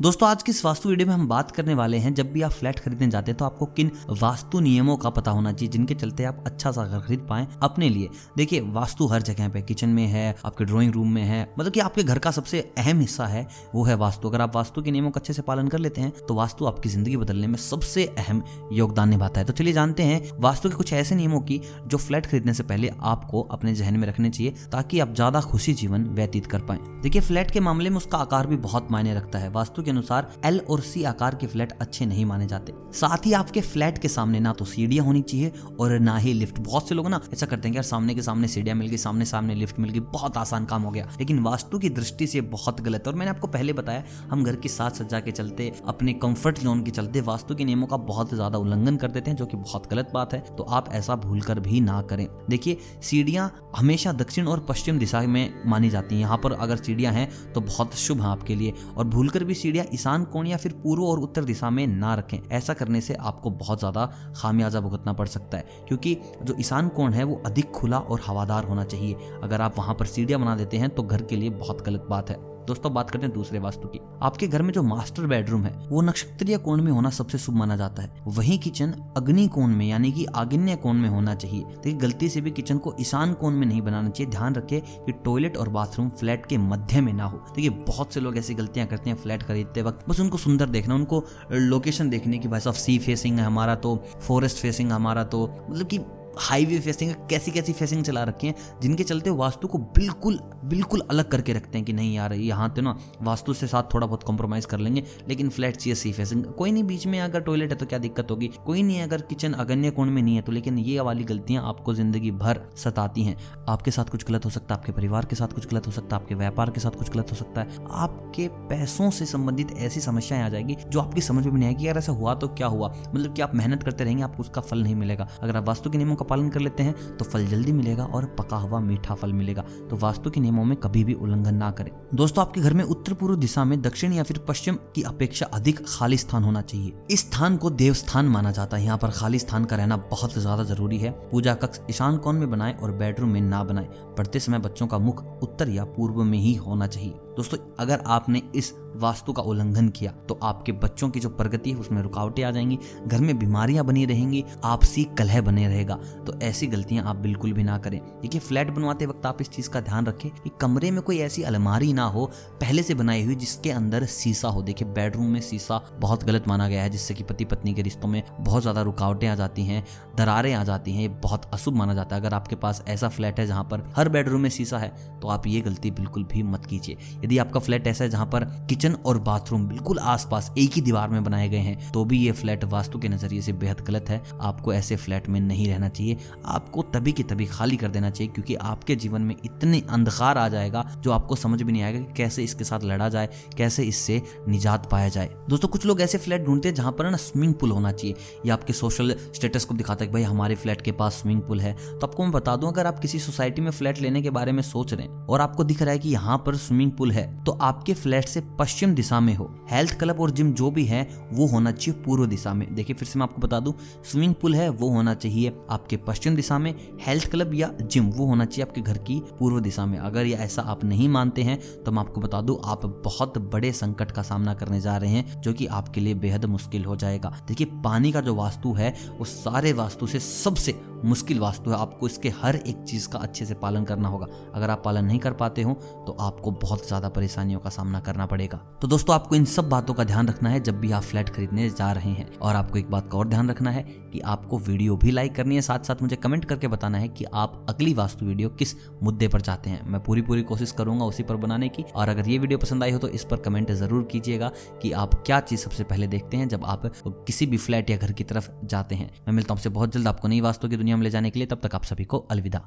दोस्तों, आज की इस वास्तु वीडियो में हम बात करने वाले हैं? जब भी आप फ्लैट खरीदने जाते हैं तो आपको किन वास्तु नियमों का पता होना चाहिए जिनके चलते आप अच्छा सा घर खरीद पाए अपने लिए? देखिए, वास्तु हर जगह पे, किचन में है, आपके ड्राइंग रूम में है मतलब कि आपके घर का सबसे अहम हिस्सा है, वो है वास्तु। अगर आप वास्तु के नियमों का अच्छे से पालन कर लेते हैं तो वास्तु आपकी ज़िंदगी बदलने में सबसे अहम योगदान निभाता है। तो चलिए जानते हैं, वास्तु के कुछ ऐसे नियमों की, जो फ्लैट खरीदने से पहले आपको अपने जहन में रखने चाहिए, ताकि आप ज़्यादा खुशी जीवन व्यतीत कर पाए। देखिए, फ्लैट के मामले में उसका आकार भी बहुत मायने रखता है। वास्तु के अनुसार एल और सी आकार के फ्लैट अच्छे नहीं माने जाते। साथ ही आपके फ्लैट के सामने ना तो सीढ़ियाँ होनी चाहिए और ना ही लिफ्ट बहुत से लोग ना ऐसा करते हैं यार सामने के सामने सीढ़ियाँ मिल गई, सामने सामने लिफ्ट मिल गई, बहुत आसान काम हो गया। लेकिन वास्तु की दृष्टि से बहुत गलत है। और मैंने आपको पहले बताया, हम घर की साथ सज्जा के चलते, अपने कंफर्ट जोन के चलते वास्तु के नियमों का बहुत ज़्यादा उल्लंघन कर देते हैं, जो कि बहुत गलत बात है। तो आप ऐसा भूल भी ना करें। देखिए, सीढ़ियाँ हमेशा दक्षिण और पश्चिम दिशा में मानी जाती हैं। यहाँ पर अगर सीढ़ियाँ हैं तो बहुत शुभ है आपके लिए। और भूलकर भी सीढ़ियाँ ईशान कोण या फिर पूर्व और उत्तर दिशा में ना रखें। ऐसा करने से आपको बहुत ज़्यादा खामियाजा भुगतना पड़ सकता है, क्योंकि जो ईशान कोण है वो अधिक खुला और हवादार होना चाहिए। अगर आप वहाँ पर सीढ़ियाँ बना देते हैं तो घर के लिए बहुत गलत बात है। दोस्तों, बात करते हैं दूसरे वास्तु की। आपके घर में जो मास्टर बेडरूम है, वो नक्षत्रीय कोण में होना सबसे शुभ माना जाता है। वहीं किचन अग्नि कोण में, यानी कि आग्नेय कोण में होना चाहिए। देखिए गलती से भी किचन को ईशान कोण में नहीं बनाना चाहिए। ध्यान रखें कि टॉयलेट और बाथरूम फ्लैट के मध्य में ना हो। देखिए बहुत से लोग ऐसी गलतियाँ करते हैं फ्लैट खरीदते वक्त। बस उनको सुंदर देखना, उनको लोकेशन देखने की भाई साहब, सी फेसिंग है हमारा तो फॉरेस्ट फेसिंग हमारा तो। मतलब कि हाईवे फेसिंग कैसी कैसी फेसिंग चला रखी हैं, जिनके चलते वास्तु को बिल्कुल बिल्कुल अलग करके रखते हैं कि नहीं यार, यहाँ तो ना वास्तु से साथ थोड़ा बहुत कॉम्प्रोमाइज कर लेंगे, लेकिन फ्लैट चाहिए सी फेसिंग कोई नहीं, बीच में अगर टॉयलेट है तो क्या दिक्कत होगी? कोई नहीं, अगर किचन अगन्य कोण में नहीं है तो लेकिन ये वाली गलतियाँ आपको ज़िंदगी भर सताती हैं। आपके साथ कुछ गलत हो सकता है, आपके परिवार के साथ कुछ गलत हो सकता है, आपके व्यापार के साथ कुछ गलत हो सकता है। आपके पैसों से संबंधित ऐसी समस्याएँ आ जाएगी, जो आपकी समझ में नहीं आएगी, यार, ऐसा हुआ तो क्या हुआ? मतलब कि आप मेहनत करते रहेंगे, आपको उसका फल नहीं मिलेगा। अगर आप वास्तु के नियमों का पालन कर लेते हैं तो फल जल्दी मिलेगा और पका हुआ मीठा फल मिलेगा। तो वास्तु के नियमों में कभी भी उल्लंघन ना करें। दोस्तों, आपके घर में उत्तर पूर्व दिशा में दक्षिण या फिर पश्चिम की अपेक्षा अधिक खाली स्थान होना चाहिए। इस स्थान को देव स्थान माना जाता है। यहाँ पर खाली स्थान का रहना बहुत ज़्यादा ज़रूरी है। पूजा कक्ष ईशान कौन में बनाए और बेडरूम में ना बनाए। पढ़ते समय बच्चों का मुख उत्तर या पूर्व में ही होना चाहिए। दोस्तों, अगर आपने इस वास्तु का उल्लंघन किया तो आपके बच्चों की जो प्रगति है, उसमें रुकावटें आ जाएँगी, घर में बीमारियाँ बनी रहेंगी, आपसी कलह बने रहेगा। तो ऐसी गलतियाँ आप बिल्कुल भी ना करें। देखिए, फ्लैट बनवाते वक्त आप इस चीज़ का ध्यान रखें कि कमरे में कोई ऐसी अलमारी ना हो, पहले से बनाई हुई, जिसके अंदर शीशा हो। देखिए, बेडरूम में शीशा बहुत गलत माना गया है, जिससे कि पति पत्नी के रिश्तों में बहुत ज़्यादा रुकावटें आ जाती हैं, दरारें आ जाती हैं, ये बहुत अशुभ माना जाता है। अगर आपके पास ऐसा फ्लैट है, जहाँ पर हर बेडरूम में शीशा है तो आप ये गलती बिल्कुल भी मत कीजिए। यदि आपका फ्लैट ऐसा है जहाँ पर किचन और बाथरूम बिल्कुल आसपास एक ही दीवार में बनाए गए हैं तो भी ये फ्लैट वास्तु के नज़रिए से बेहद गलत है। आपको ऐसे फ्लैट में नहीं रहना चाहिए। आपको तभी की तभी खाली कर देना चाहिए, क्योंकि आपके जीवन में इतने अंधकार आ जाएगा जो आपको समझ भी नहीं आएगा कि कैसे इसके साथ लड़ा जाए, कैसे इससे निजात पाया जाए। दोस्तों, कुछ लोग ऐसे फ्लैट ढूंढते हैं जहाँ पर ना स्विमिंग पूल होना चाहिए, या आपके सोशल स्टेटस को दिखाता है कि भाई हमारे फ्लैट के पास स्विमिंग पूल है। तो आपको मैं बता दूँ, अगर आप किसी सोसाइटी में फ्लैट लेने के बारे में सोच रहे हैं और आपको दिख रहा है कि यहाँ पर स्विमिंग पूल है तो आपके फ्लैट से पश्चिम दिशा में हो। हेल्थ क्लब और जिम जो भी है, वो होना चाहिए पूर्व दिशा में। देखिए, फिर से मैं आपको बता दूँ, स्विमिंग पूल है, वो होना चाहिए आपके पश्चिम दिशा में। हेल्थ क्लब या जिम, वो होना चाहिए आपके घर की पूर्व दिशा में। अगर ये ऐसा आप नहीं मानते हैं तो मैं आपको बता दूँ, आप बहुत बड़े संकट का सामना करने जा रहे हैं, जो कि आपके लिए बेहद मुश्किल हो जाएगा। देखिए, पानी का जो वास्तु है, वो सारे वास्तु से सबसे मुश्किल वास्तु है। आपको इसके हर एक चीज़ का अच्छे से पालन करना होगा। अगर आप पालन नहीं कर पाते हो तो आपको बहुत ज़्यादा परेशानियों का सामना करना पड़ेगा। तो दोस्तों, आपको इन सब बातों का ध्यान रखना है जब भी आप फ्लैट खरीदने जा रहे हैं। और आपको एक बात का और ध्यान रखना है कि आपको वीडियो भी लाइक करनी है। साथ साथ मुझे कमेंट करके बताना है कि आप अगली वास्तु वीडियो किस मुद्दे पर चाहते हैं। मैं पूरी पूरी कोशिश करूँगा उसी पर बनाने की। और अगर ये वीडियो पसंद आई हो तो इस पर कमेंट ज़रूर कीजिएगा कि आप क्या चीज़ सबसे पहले देखते हैं जब आप किसी भी फ्लैट या घर की तरफ़ जाते हैं। मैं मिलता हूँ बहुत जल्द आपको नई वास्तु की दुनिया में ले जाने के लिए तब तक आप सभी को अलविदा।